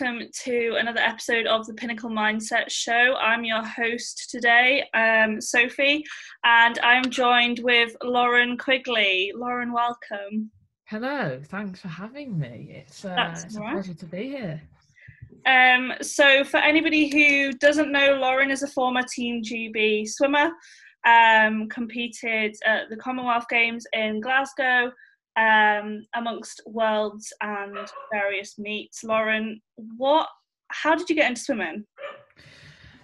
welcome to another episode of the Pinnacle Mindset Show. I'm your host today, um, Sophie, and I'm joined with Lauren Quigley. Lauren, welcome. Hello, thanks for having me. It's, uh, it's a pleasure to be here. Um, so, for anybody who doesn't know, Lauren is a former Team GB swimmer, um, competed at the Commonwealth Games in Glasgow um, amongst worlds and various meets. Lauren, what? How did you get into swimming?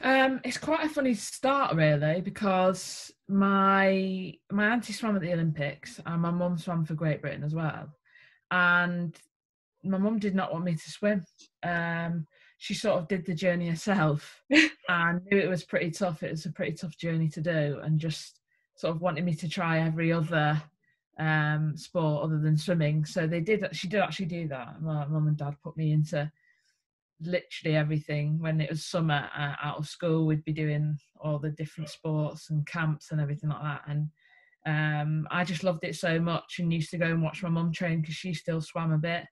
Um, it's quite a funny start, really, because my my auntie swam at the Olympics, and my mum swam for Great Britain as well. And my mum did not want me to swim. Um, she sort of did the journey herself, and knew it was pretty tough. It was a pretty tough journey to do, and just sort of wanted me to try every other um, sport other than swimming. So they did. She did actually do that. My mum and dad put me into literally everything. When it was summer uh, out of school, we'd be doing all the different sports and camps and everything like that. And um, I just loved it so much, and used to go and watch my mum train because she still swam a bit,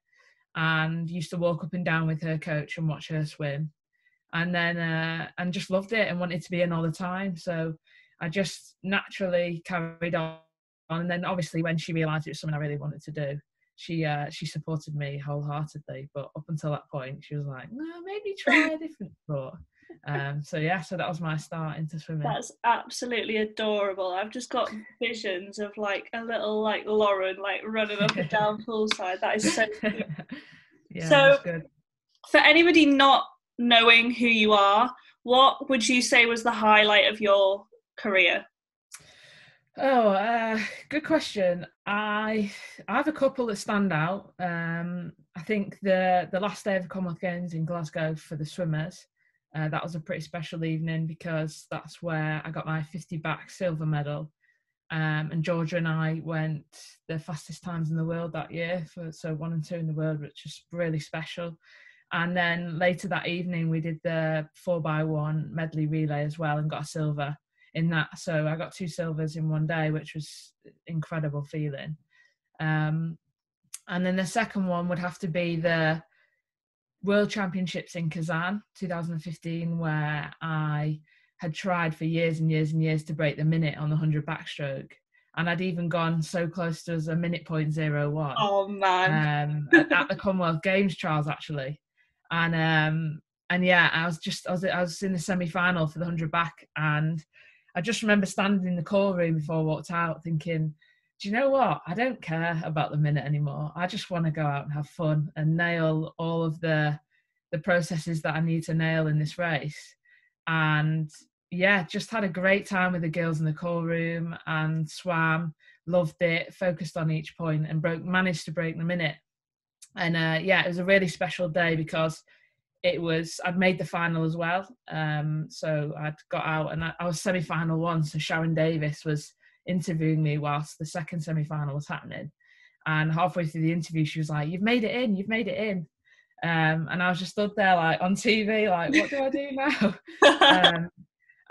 and used to walk up and down with her coach and watch her swim. And then uh, and just loved it and wanted to be in all the time. So I just naturally carried on and then obviously when she realised it was something I really wanted to do, she uh, she supported me wholeheartedly. But up until that point, she was like, "No, maybe try a different sport." Um, so yeah, so that was my start into swimming. That's absolutely adorable. I've just got visions of like a little like Lauren like running up and down poolside. That is so. Cute. yeah, so, for anybody not knowing who you are, what would you say was the highlight of your career? Oh, uh, good question. I I have a couple that stand out. Um, I think the the last day of the Commonwealth Games in Glasgow for the swimmers, uh, that was a pretty special evening because that's where I got my 50 back silver medal. Um, and Georgia and I went the fastest times in the world that year, for, so one and two in the world, which was really special. And then later that evening, we did the four by one medley relay as well and got a silver in that. So I got two silvers in one day, which was incredible feeling. Um, and then the second one would have to be the World Championships in Kazan 2015, where I had tried for years and years and years to break the minute on the 100 backstroke. And I'd even gone so close to as a minute point zero one. Oh man! Um, at, the Commonwealth Games trials actually, and um, and yeah, I was just I was I was in the semi final for the hundred back, and I just remember standing in the call room before I walked out thinking, do you know what? I don't care about the minute anymore. I just want to go out and have fun and nail all of the the processes that I need to nail in this race. And yeah, just had a great time with the girls in the call room and swam, loved it, focused on each point and broke managed to break the minute. And uh, yeah, it was a really special day because it was I'd made the final as well. Um, so I'd got out and I, I was semi final one. So Sharron Davies was interviewing me whilst the second semi final was happening. And halfway through the interview, she was like, "You've made it in. You've made it in." Um, and I was just stood there like on TV, like, "What do I do now?" um,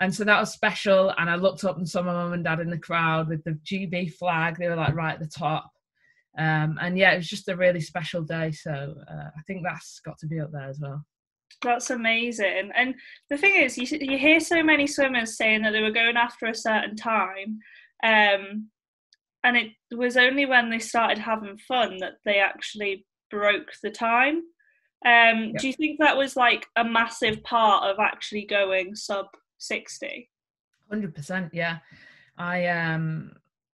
and so that was special. And I looked up and saw my mum and dad in the crowd with the GB flag. They were like right at the top. Um, and yeah, it was just a really special day. So uh, I think that's got to be up there as well. That's amazing. And the thing is, you, you hear so many swimmers saying that they were going after a certain time. Um, and it was only when they started having fun that they actually broke the time. Um, Do you think that was like a massive part of actually going sub 60? 100%, yeah. I um,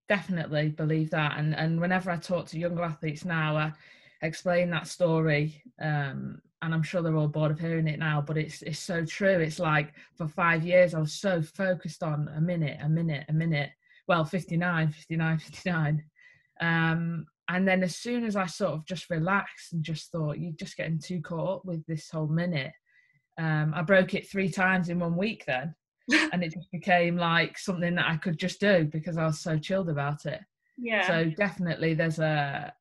definitely believe that. And, and whenever I talk to younger athletes now, I explain that story um, and I'm sure they're all bored of hearing it now, but it's it's so true. It's like for five years I was so focused on a minute, a minute, a minute. Well, 59, 59, 59. Um, and then as soon as I sort of just relaxed and just thought, you're just getting too caught up with this whole minute. Um, I broke it three times in one week then. and it just became like something that I could just do because I was so chilled about it. Yeah. So definitely there's a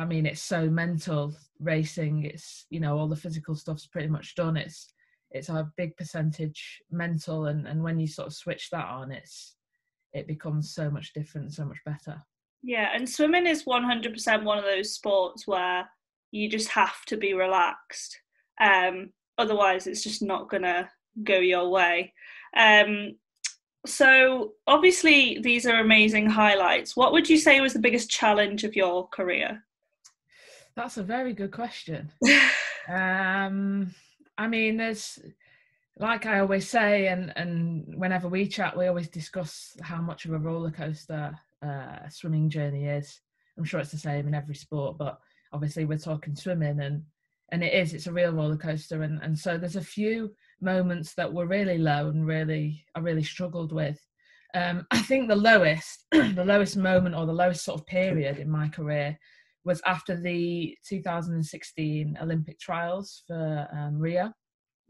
I mean, it's so mental racing. It's you know all the physical stuff's pretty much done. It's it's a big percentage mental, and and when you sort of switch that on, it's it becomes so much different, so much better. Yeah, and swimming is one hundred percent one of those sports where you just have to be relaxed. Um, otherwise, it's just not gonna go your way. Um, so obviously, these are amazing highlights. What would you say was the biggest challenge of your career? That's a very good question. um, I mean, there's like I always say, and and whenever we chat, we always discuss how much of a roller coaster uh, a swimming journey is. I'm sure it's the same in every sport, but obviously we're talking swimming, and and it is. It's a real roller coaster, and and so there's a few moments that were really low and really I really struggled with. Um, I think the lowest, the lowest moment or the lowest sort of period in my career was after the 2016 Olympic trials for um, Rio.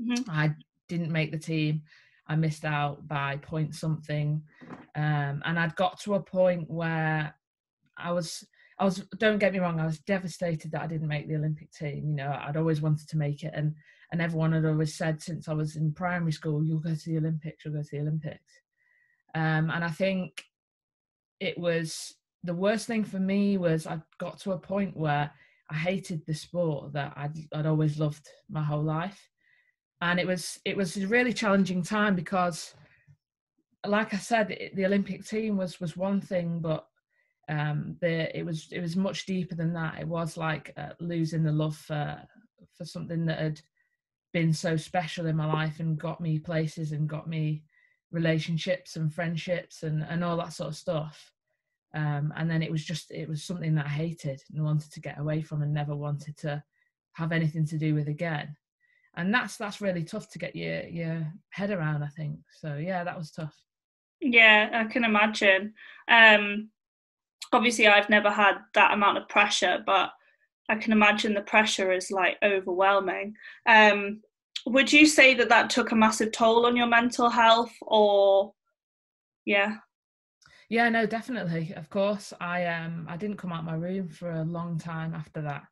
Mm-hmm. I didn't make the team. I missed out by point something, um, and I'd got to a point where I was. I was. Don't get me wrong. I was devastated that I didn't make the Olympic team. You know, I'd always wanted to make it, and and everyone had always said since I was in primary school, "You'll go to the Olympics. You'll go to the Olympics." Um, and I think it was the worst thing for me was I got to a point where I hated the sport that I'd, I'd always loved my whole life, and it was it was a really challenging time because, like I said, it, the Olympic team was was one thing, but um, the it was it was much deeper than that. It was like uh, losing the love for for something that had been so special in my life and got me places and got me relationships and friendships and and all that sort of stuff um, and then it was just it was something that I hated and wanted to get away from and never wanted to have anything to do with again. And that's that's really tough to get your your head around, I think. So yeah, that was tough. Yeah, I can imagine. Um, obviously, I've never had that amount of pressure, but I can imagine the pressure is like overwhelming. Um, would you say that that took a massive toll on your mental health, or yeah? Yeah, no, definitely. Of course, I um I didn't come out of my room for a long time after that.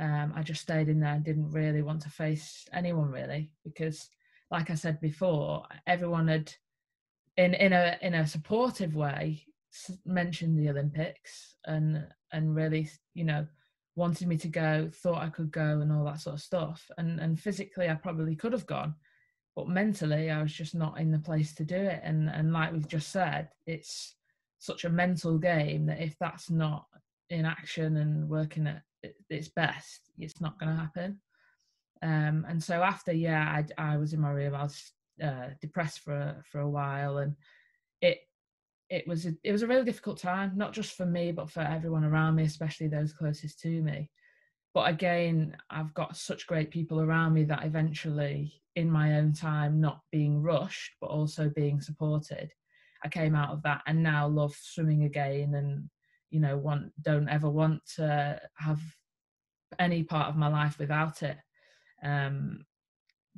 Um, I just stayed in there and didn't really want to face anyone really because, like I said before, everyone had, in in a in a supportive way, mentioned the Olympics and and really you know wanted me to go, thought I could go, and all that sort of stuff. And and physically, I probably could have gone, but mentally, I was just not in the place to do it. And and like we've just said, it's such a mental game that if that's not in action and working at its best, it's not going to happen. Um, and so after, yeah, I, I was in my room. I was uh, depressed for for a while, and it it was a, it was a really difficult time, not just for me, but for everyone around me, especially those closest to me. But again, I've got such great people around me that eventually, in my own time, not being rushed, but also being supported, I came out of that and now love swimming again and you know want don't ever want to have any part of my life without it. Um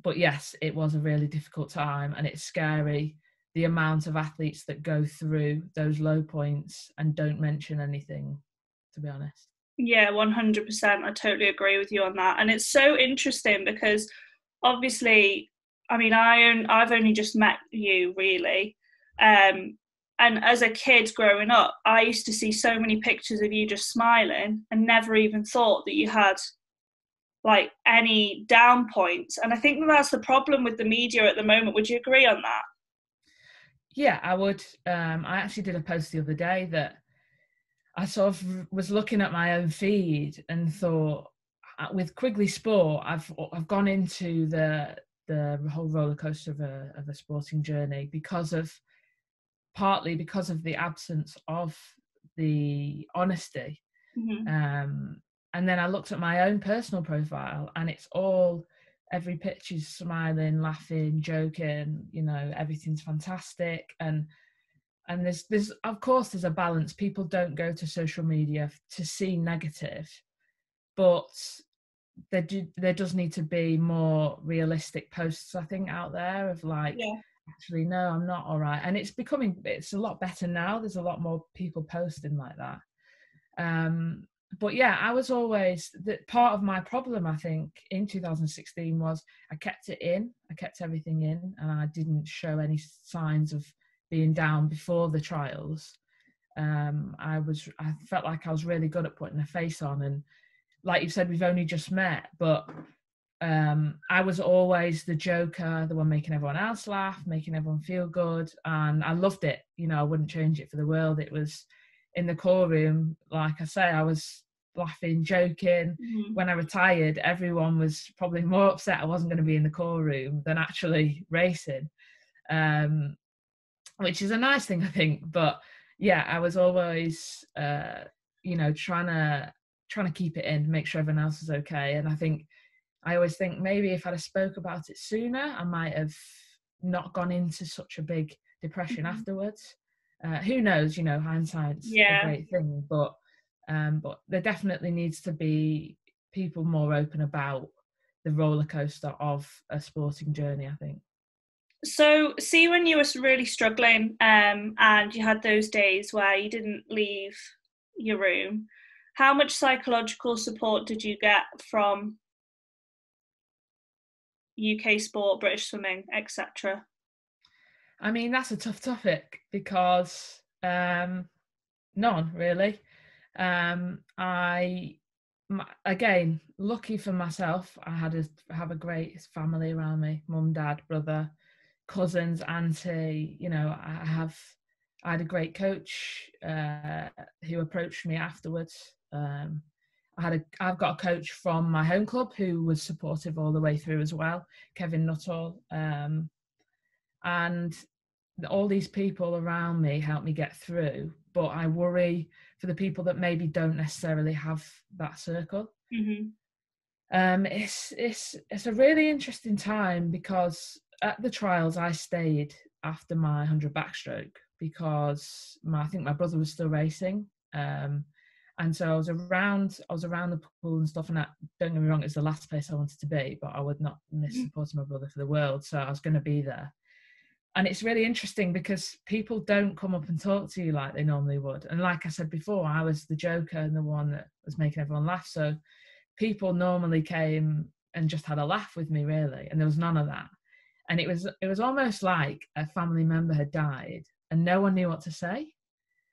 but yes it was a really difficult time and it's scary. The amount of athletes that go through those low points and don't mention anything to be honest. Yeah 100% i totally agree with you on that. And it's so interesting because obviously i mean i own, i've only just met you really um, and as a kid growing up, I used to see so many pictures of you just smiling and never even thought that you had like any down points. And I think that that's the problem with the media at the moment. Would you agree on that? Yeah, I would. Um, I actually did a post the other day that I sort of was looking at my own feed and thought, uh, with Quigley Sport, I've I've gone into the the whole roller coaster of a of a sporting journey because of partly because of the absence of the honesty. Mm-hmm. Um, and then I looked at my own personal profile, and it's all every picture's smiling, laughing, joking. You know, everything's fantastic, and and there's there's of course there's a balance. People don't go to social media to see negative, but there do, there does need to be more realistic posts. I think out there of like. Yeah actually no i'm not all right. And it's becoming it's a lot better now. There's a lot more people posting like that. Um but yeah i was always that part of my problem i think in 2016 was i kept it in i kept everything in and i didn't show any signs of being down before the trials. Um i was i felt like i was really good at putting a face on and like you said we've only just met but um, I was always the joker, the one making everyone else laugh, making everyone feel good, and I loved it. You know, I wouldn't change it for the world. It was in the call room, like I say, I was laughing, joking. Mm-hmm. When I retired, everyone was probably more upset I wasn't going to be in the call room than actually racing, um, which is a nice thing, I think. But yeah, I was always, uh, you know, trying to trying to keep it in, make sure everyone else is okay. And I think I always think maybe if I'd have spoke about it sooner, I might have not gone into such a big depression mm-hmm. afterwards. Uh, who knows? You know, hindsight's yeah. a great thing, but um, but there definitely needs to be people more open about the roller coaster of a sporting journey. I think. So, see, when you were really struggling, um, and you had those days where you didn't leave your room, how much psychological support did you get from UK sport, British swimming, etc.? I mean, that's a tough topic because um, none really. Um, I again lucky for myself. I had a have a great family around me: mum, dad, brother, cousins, auntie. You know, I have. I had a great coach uh, who approached me afterwards. Um, I had a, I've got a coach from my home club who was supportive all the way through as well, Kevin Nuttall. Um, and all these people around me help me get through. But I worry for the people that maybe don't necessarily have that circle. Mm-hmm. Um, it's it's it's a really interesting time because at the trials I stayed after my hundred backstroke because my I think my brother was still racing. Um, and so I was around, I was around the pool and stuff. And that, don't get me wrong, it's the last place I wanted to be, but I would not miss mm. supporting my brother for the world. So I was going to be there. And it's really interesting because people don't come up and talk to you like they normally would. And like I said before, I was the joker and the one that was making everyone laugh. So people normally came and just had a laugh with me, really. And there was none of that. And it was it was almost like a family member had died and no one knew what to say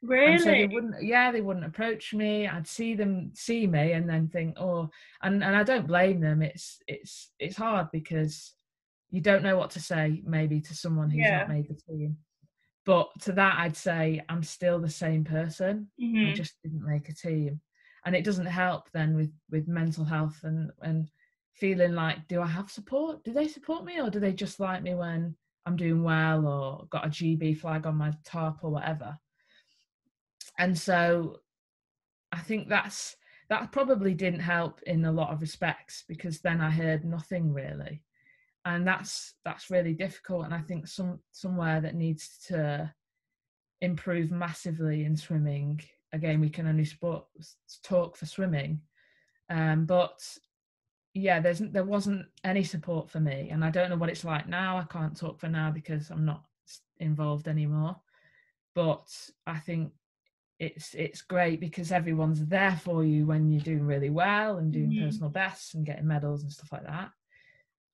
Really? And so they wouldn't, yeah, they wouldn't approach me. I'd see them see me and then think, oh, and and I don't blame them. It's it's it's hard because you don't know what to say maybe to someone who's yeah. not made the team. But to that, I'd say I'm still the same person. Mm-hmm. I just didn't make a team, and it doesn't help then with with mental health and and feeling like, do I have support? Do they support me, or do they just like me when I'm doing well or got a GB flag on my top or whatever? And so I think that's that probably didn't help in a lot of respects because then I heard nothing really, and that's that's really difficult. And I think some somewhere that needs to improve massively in swimming. Again, we can only sport, talk for swimming, um, but yeah, there's there wasn't any support for me, and I don't know what it's like now. I can't talk for now because I'm not involved anymore. But I think it's it's great because everyone's there for you when you're doing really well and doing mm-hmm. personal bests and getting medals and stuff like that.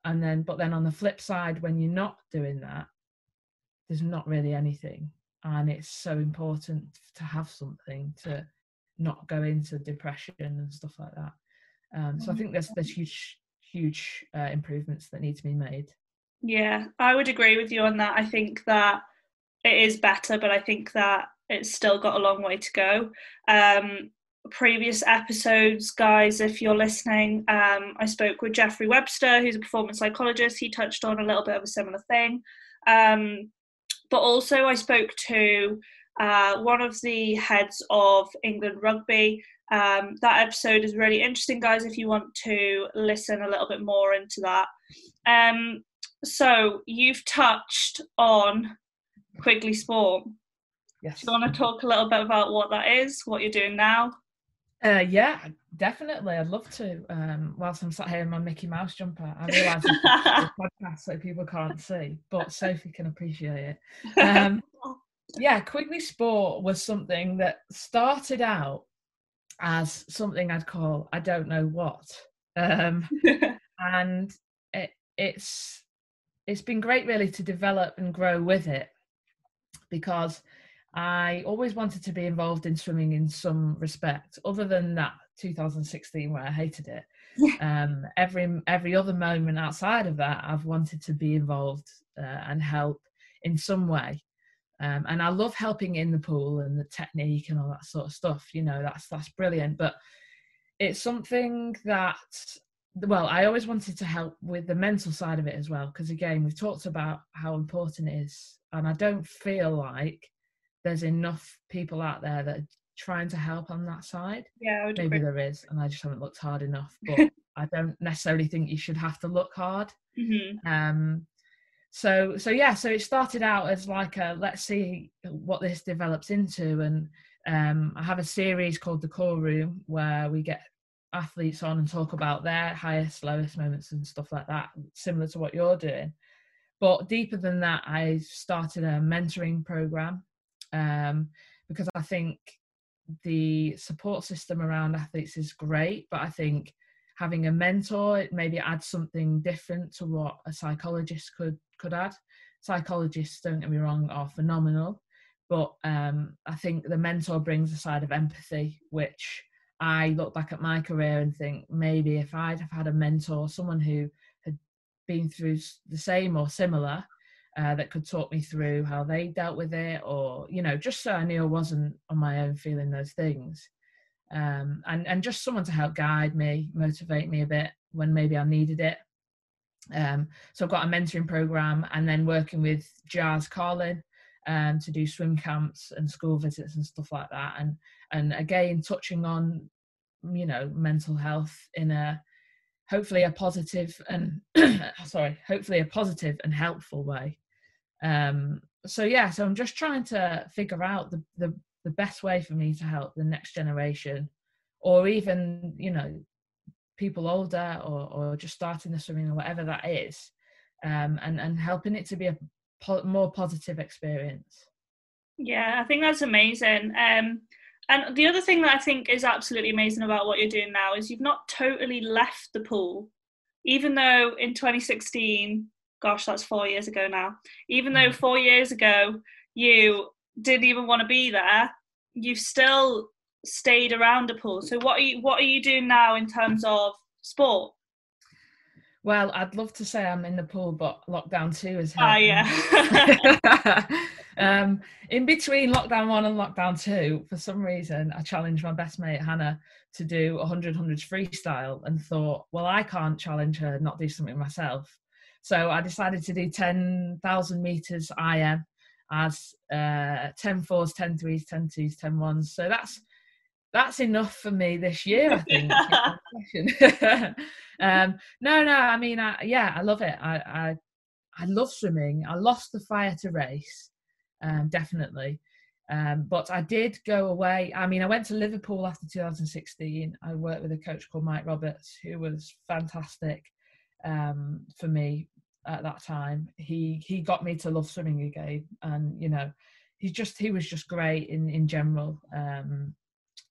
And then but then on the flip side when you're not doing that there's not really anything. And it's so important to have something to not go into depression and stuff like that. Um, so i think there's there's huge huge uh, improvements that need to be made. Yeah i would agree with you on that. I think that it is better but i think that it's still got a long way to go. Um, previous episodes, guys, if you're listening, um, I spoke with Jeffrey Webster, who's a performance psychologist. He touched on a little bit of a similar thing. Um, but also, I spoke to uh, one of the heads of England Rugby. Um, that episode is really interesting, guys, if you want to listen a little bit more into that. Um, so, you've touched on Quigley Sport. Yes. Do you want to talk a little bit about what that is, what you're doing now? Uh, yeah, definitely. I'd love to. Um, whilst I'm sat here in my Mickey Mouse jumper, I realise it's a podcast so people can't see, but Sophie can appreciate it. Um, yeah, Quigley Sport was something that started out as something I'd call I don't know what, um, and it, it's it's been great really to develop and grow with it because I always wanted to be involved in swimming in some respect, other than that 2016 where I hated it. um, every every other moment outside of that, I've wanted to be involved uh, and help in some way. Um, and I love helping in the pool and the technique and all that sort of stuff. You know, that's that's brilliant. But it's something that well, I always wanted to help with the mental side of it as well, because again, we've talked about how important it is, and I don't feel like there's enough people out there that are trying to help on that side. Yeah, maybe agree. there is, and I just haven't looked hard enough. But I don't necessarily think you should have to look hard. Mm-hmm. Um, so so yeah, so it started out as like a let's see what this develops into, and um, I have a series called the Call Room where we get athletes on and talk about their highest, lowest moments and stuff like that, similar to what you're doing. But deeper than that, I started a mentoring program um, because I think the support system around athletes is great, but I think having a mentor it maybe adds something different to what a psychologist could could add. Psychologists, don't get me wrong, are phenomenal, but um, I think the mentor brings a side of empathy, which I look back at my career and think maybe if I'd have had a mentor, someone who had been through the same or similar, uh, that could talk me through how they dealt with it, or you know, just so I knew I wasn't on my own feeling those things, um, and and just someone to help guide me, motivate me a bit when maybe I needed it. Um, so I've got a mentoring program, and then working with Jazz Carlin um, to do swim camps and school visits and stuff like that, and and again touching on you know mental health in a hopefully a positive and sorry hopefully a positive and helpful way um so yeah so i'm just trying to figure out the the, the best way for me to help the next generation or even you know people older or or just starting the swimming or whatever that is um and and helping it to be a po- more positive experience. Yeah i think that's amazing. Um and the other thing that I think is absolutely amazing about what you're doing now is you've not totally left the pool, even though in 2016, gosh, that's four years ago now, even though mm. four years ago you didn't even want to be there, you've still stayed around the pool. So what are you what are you doing now in terms of sport? Well, I'd love to say I'm in the pool, but lockdown two is Ah, yeah. um, in between lockdown one and lockdown two, for some reason, I challenged my best mate Hannah to do 100 hundreds freestyle and thought, well, I can't challenge her, not do something myself. So I decided to do 10,000 meters IM as uh, 10 fours, 10 threes, 10 twos, 10 ones. So that's that's enough for me this year, I think. um, no, no, I mean, I, yeah, I love it. I, I, I love swimming. I lost the fire to race, um, definitely. Um, but I did go away. I mean, I went to Liverpool after 2016. I worked with a coach called Mike Roberts, who was fantastic um, for me at that time. He he got me to love swimming again, and you know, he just he was just great in in general. Um,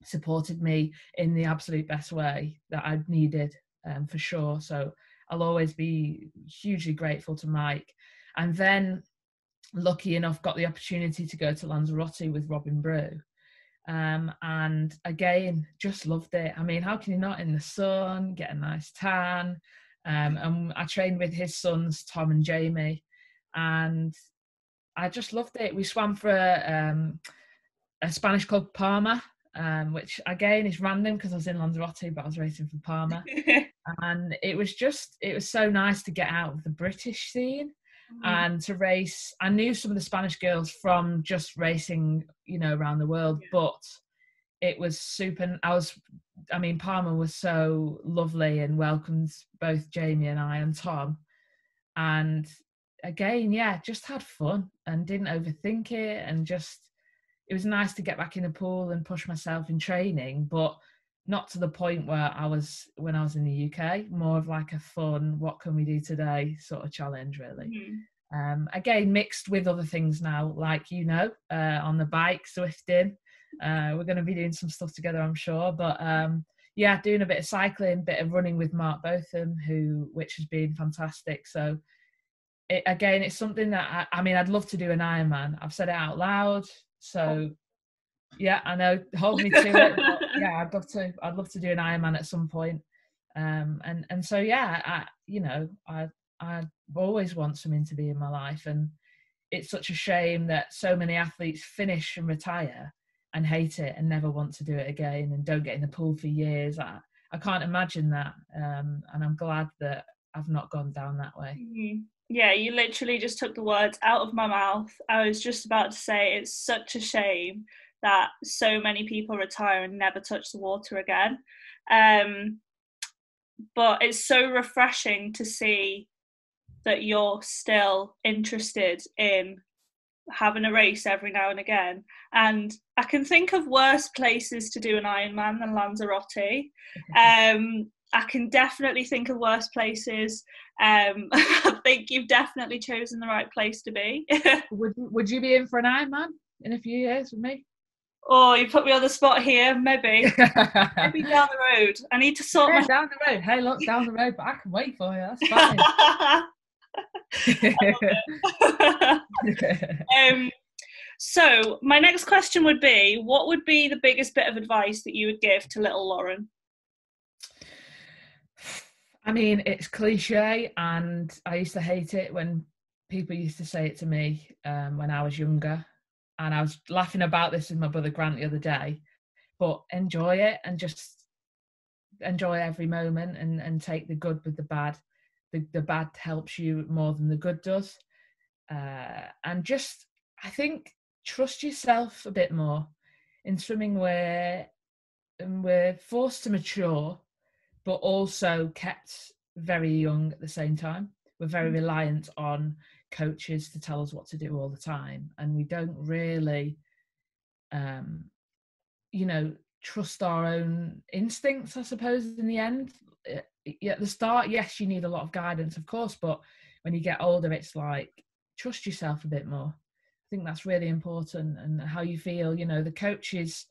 supported me in the absolute best way that I needed um, for sure. So I'll always be hugely grateful to Mike. And then, lucky enough, got the opportunity to go to Lanzarote with Robin Brew. Um, and again, just loved it. I mean, how can you not in the sun get a nice tan? Um, and I trained with his sons, Tom and Jamie, and I just loved it. We swam for a, um, a Spanish club, Palma, um, which again is random because I was in Lanzarote, but I was racing for Palma, and it was just it was so nice to get out of the British scene mm-hmm. and to race. I knew some of the Spanish girls from just racing, you know, around the world, yeah. but it was super. I was, I mean, Palma was so lovely and welcomed both Jamie and I and Tom, and again, yeah, just had fun and didn't overthink it and just it was nice to get back in the pool and push myself in training, but not to the point where I was when I was in the UK. More of like a fun, what can we do today sort of challenge, really. Mm-hmm. Um, again, mixed with other things now, like you know, uh, on the bike, Zwifting. Uh, we're going to be doing some stuff together, I'm sure. But um, yeah, doing a bit of cycling, bit of running with Mark Botham, who which has been fantastic. So it, again, it's something that I, I mean, I'd love to do an Ironman. I've said it out loud. So yeah, I know. Hold me to it. yeah, I'd love to. I'd love to do an Ironman at some point. Um, and and so yeah, I, you know, I I always want something to be in my life, and it's such a shame that so many athletes finish and retire and hate it and never want to do it again and don't get in the pool for years. I, I can't imagine that, um, and I'm glad that I've not gone down that way. Mm-hmm. Yeah, you literally just took the words out of my mouth. I was just about to say it's such a shame that so many people retire and never touch the water again. Um, but it's so refreshing to see that you're still interested in having a race every now and again. And I can think of worse places to do an Ironman than Lanzarote. Um, I can definitely think of worse places. Um, I think you've definitely chosen the right place to be. would Would you be in for an Ironman in a few years with me? Oh, you put me on the spot here. Maybe, maybe down the road. I need to sort yeah, my down the road. Hey, look down the road, but I can wait for you. That's fine. um, so my next question would be: What would be the biggest bit of advice that you would give to little Lauren? I mean, it's cliche, and I used to hate it when people used to say it to me um, when I was younger and I was laughing about this with my brother Grant the other day. But enjoy it and just enjoy every moment and, and take the good with the bad. The, the bad helps you more than the good does. Uh, and just, I think, trust yourself a bit more. In swimming, where we're forced to mature, but also kept very young at the same time. We're very mm. reliant on coaches to tell us what to do all the time and we don't really um you know trust our own instincts i suppose in the end at the start yes you need a lot of guidance of course but when you get older it's like trust yourself a bit more. I think that's really important and how you feel you know the coach is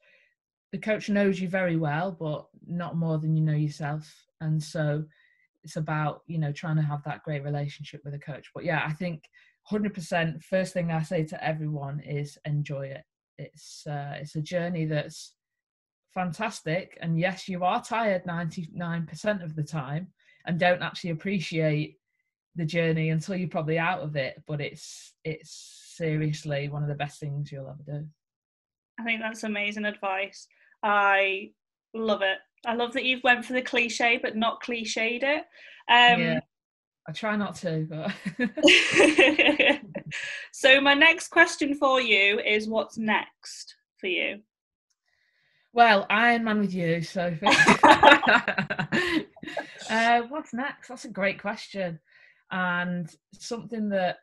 the coach knows you very well but not more than you know yourself. And so it's about you know trying to have that great relationship with a coach. But yeah i think 100% first thing i say to everyone is enjoy it. It's uh, it's a journey that's fantastic and yes you are tired 99% of the time and don't actually appreciate the journey until you're probably out of it but it's it's seriously one of the best things you'll ever do i think that's amazing advice i love it I love that you've went for the cliche but not cliched it. Um, yeah, I try not to. But so my next question for you is, what's next for you? Well, Ironman with you, Sophie. uh, what's next? That's a great question, and something that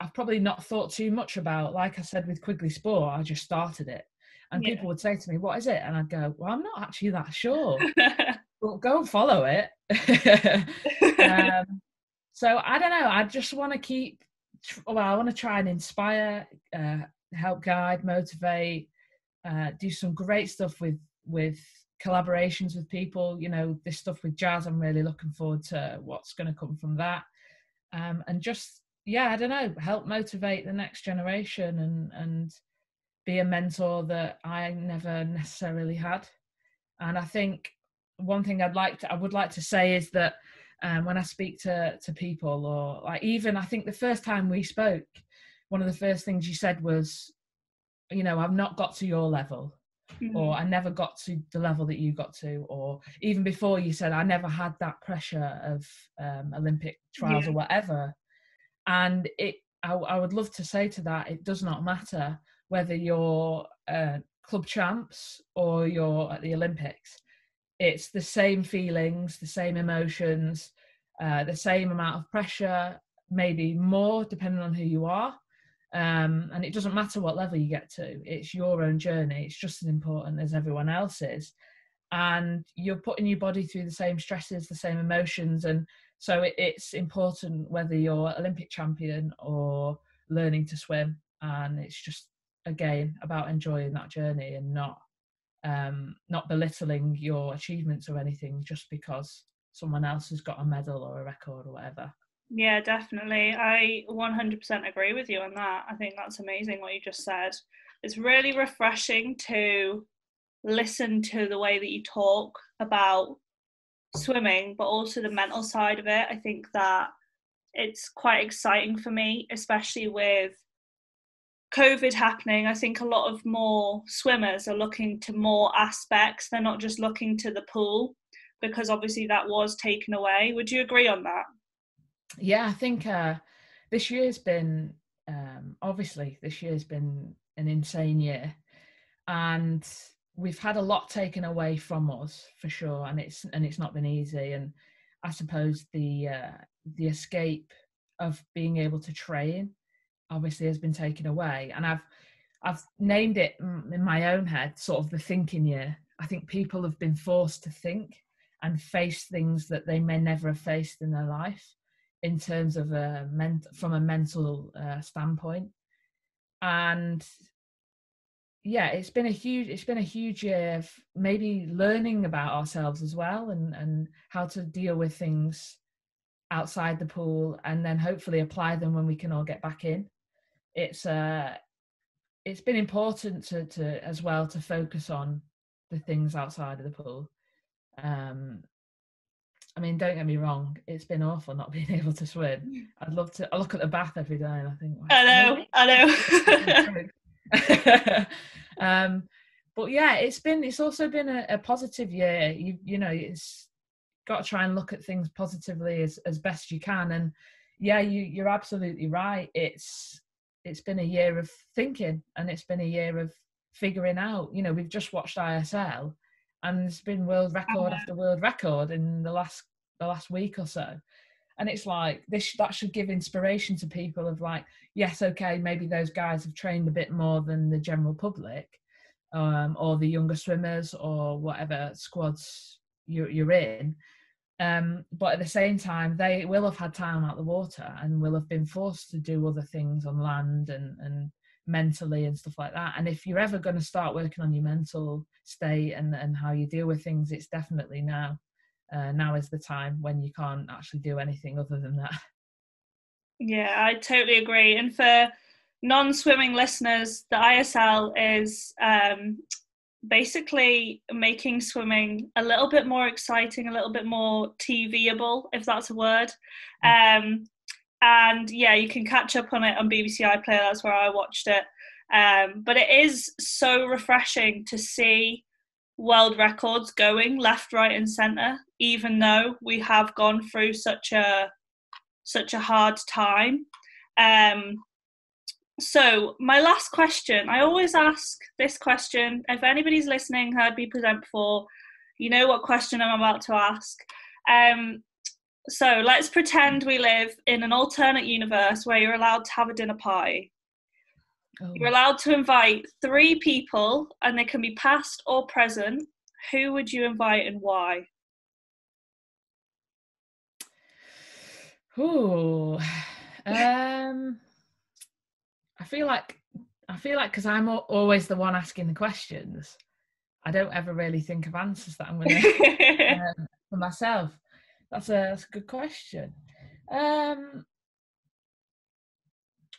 I've probably not thought too much about. Like I said with Quigley Sport, I just started it, and yeah. people would say to me, "What is it?" And I'd go, "Well, I'm not actually that sure." but go and follow it. um, so I don't know. I just want to keep. Well, I want to try and inspire, uh, help guide, motivate, uh, do some great stuff with with collaborations with people. You know, this stuff with jazz. I'm really looking forward to what's going to come from that, um, and just yeah, I don't know, help motivate the next generation and and be a mentor that I never necessarily had. And I think one thing I'd like to I would like to say is that um, when I speak to to people or like even I think the first time we spoke, one of the first things you said was, you know, I've not got to your level. Mm-hmm. Or I never got to the level that you got to, or even before you said I never had that pressure of um, Olympic trials yeah. or whatever. And it, I, I would love to say to that, it does not matter whether you're uh, club champs or you're at the Olympics. It's the same feelings, the same emotions, uh, the same amount of pressure, maybe more depending on who you are. Um, and it doesn't matter what level you get to, it's your own journey. It's just as important as everyone else's. And you're putting your body through the same stresses, the same emotions. And so it, it's important whether you're Olympic champion or learning to swim. And it's just again about enjoying that journey and not um, not belittling your achievements or anything just because someone else has got a medal or a record or whatever. Yeah, definitely. I 100% agree with you on that. I think that's amazing what you just said. It's really refreshing to listen to the way that you talk about swimming, but also the mental side of it. I think that it's quite exciting for me, especially with COVID happening. I think a lot of more swimmers are looking to more aspects. They're not just looking to the pool because obviously that was taken away. Would you agree on that? Yeah, I think uh, this year's been um, obviously this year's been an insane year, and we've had a lot taken away from us for sure, and it's and it's not been easy. And I suppose the uh, the escape of being able to train obviously has been taken away, and I've I've named it in my own head sort of the thinking year. I think people have been forced to think and face things that they may never have faced in their life in terms of a ment- from a mental uh, standpoint. And yeah it's been a huge it's been a huge year of maybe learning about ourselves as well and and how to deal with things outside the pool and then hopefully apply them when we can all get back in. It's uh it's been important to to as well to focus on the things outside of the pool. Um I mean, don't get me wrong, it's been awful not being able to swim. I'd love to. I look at the bath every day and I think, I know, I know. um, but yeah, it's been. It's also been a, a positive year. You you know, it's got to try and look at things positively as as best you can. And yeah, you you're absolutely right. It's it's been a year of thinking, and it's been a year of figuring out. You know, we've just watched ISL and it's been world record after world record in the last the last week or so. And it's like this that should give inspiration to people of like yes okay maybe those guys have trained a bit more than the general public um, or the younger swimmers or whatever squads you're, you're in. Um, but at the same time they will have had time out the water and will have been forced to do other things on land and and mentally and stuff like that. And if you're ever going to start working on your mental state and, and how you deal with things, it's definitely now. Uh, now is the time when you can't actually do anything other than that. Yeah, I totally agree. And for non swimming listeners, the ISL is um, basically making swimming a little bit more exciting, a little bit more TVable, if that's a word. Um, and yeah, you can catch up on it on BBC iPlayer. That's where I watched it. Um, but it is so refreshing to see world records going left, right, and centre. Even though we have gone through such a such a hard time. Um, so my last question, I always ask this question. If anybody's listening, heard me present before, you know what question I'm about to ask. Um, so let's pretend we live in an alternate universe where you're allowed to have a dinner party. Oh. You're allowed to invite three people, and they can be past or present. Who would you invite and why? Oh, um, I feel like I feel like because I'm always the one asking the questions, I don't ever really think of answers that I'm going to um, for myself. That's a, that's a good question. Um,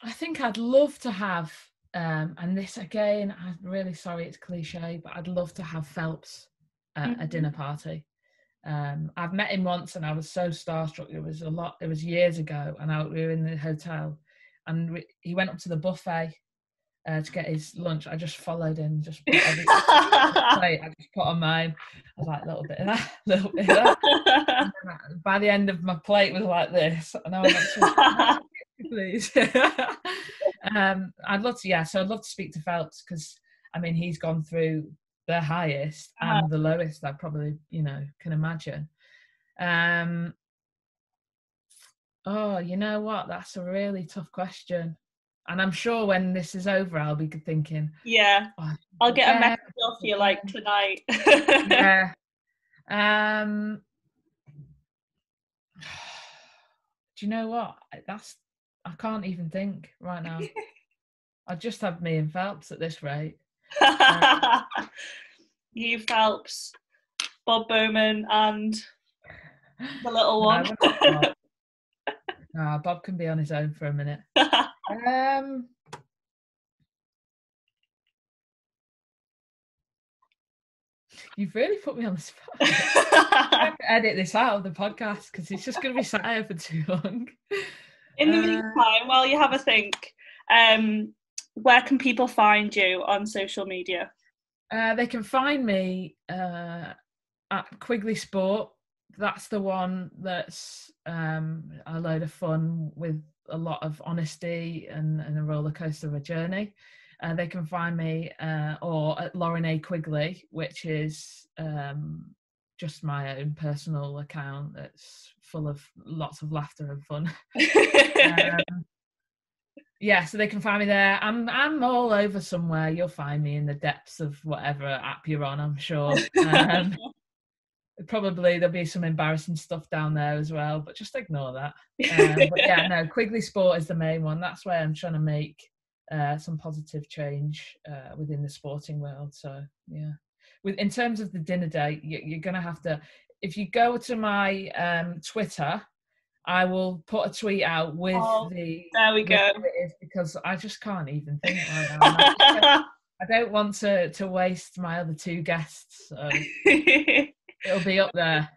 I think I'd love to have, um, and this again, I'm really sorry it's cliche, but I'd love to have Phelps at mm-hmm. a dinner party. Um, I've met him once and I was so starstruck. It was a lot, it was years ago, and I, we were in the hotel and we, he went up to the buffet uh, to get his lunch. I just followed him, just put every plate I just put on mine. I was like, a little bit of that, a little bit of that. by the end of my plate was like this, and I was like, please. um, I'd love to, yeah. So I'd love to speak to Phelps because I mean he's gone through the highest and uh-huh. the lowest. I probably, you know, can imagine. Um, oh, you know what? That's a really tough question. And I'm sure when this is over, I'll be thinking, yeah, oh, I'll get yeah, a message off you like tonight. yeah. Um. Do you know what? That's I can't even think right now. I just have me and Phelps at this rate. you Phelps, Bob Bowman, and the little one. No. Bob can be on his own for a minute. Um, You've really put me on the spot. I have to edit this out of the podcast because it's just going to be sat here for too long. In the uh, meantime, while you have a think, um, where can people find you on social media? Uh, they can find me uh, at Quigley Sport. That's the one that's um, a load of fun with a lot of honesty and, and a roller coaster of a journey. Uh, they can find me uh, or at Lauren A Quigley, which is um, just my own personal account that's full of lots of laughter and fun. um, yeah, so they can find me there. I'm I'm all over somewhere. You'll find me in the depths of whatever app you're on. I'm sure. Um, probably there'll be some embarrassing stuff down there as well, but just ignore that. Um, but yeah, no, Quigley Sport is the main one. That's where I'm trying to make uh, some positive change uh, within the sporting world. So yeah, with in terms of the dinner date, you, are going to have to. If you go to my um, Twitter, I will put a tweet out with oh, the. There we go. because I just can't even think right now. I don't want to to waste my other two guests. So it'll be up there.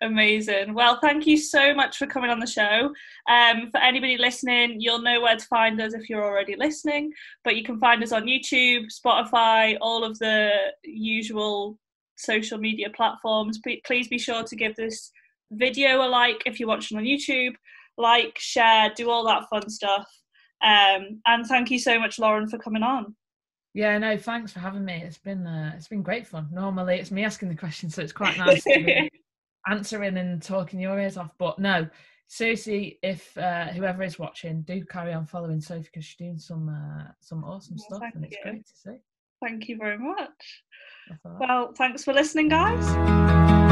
Amazing. Well, thank you so much for coming on the show. Um, for anybody listening, you'll know where to find us if you're already listening, but you can find us on YouTube, Spotify, all of the usual social media platforms. Please be sure to give this video a like if you're watching on YouTube, like, share, do all that fun stuff. Um, and thank you so much, Lauren, for coming on. Yeah, no, thanks for having me. It's been uh, it's been great fun. Normally, it's me asking the questions, so it's quite nice to answering and talking your ears off. But no, seriously, if uh, whoever is watching, do carry on following Sophie because she's doing some uh, some awesome well, stuff, and it's you. great to see. Thank you very much. Well, thanks for listening, guys.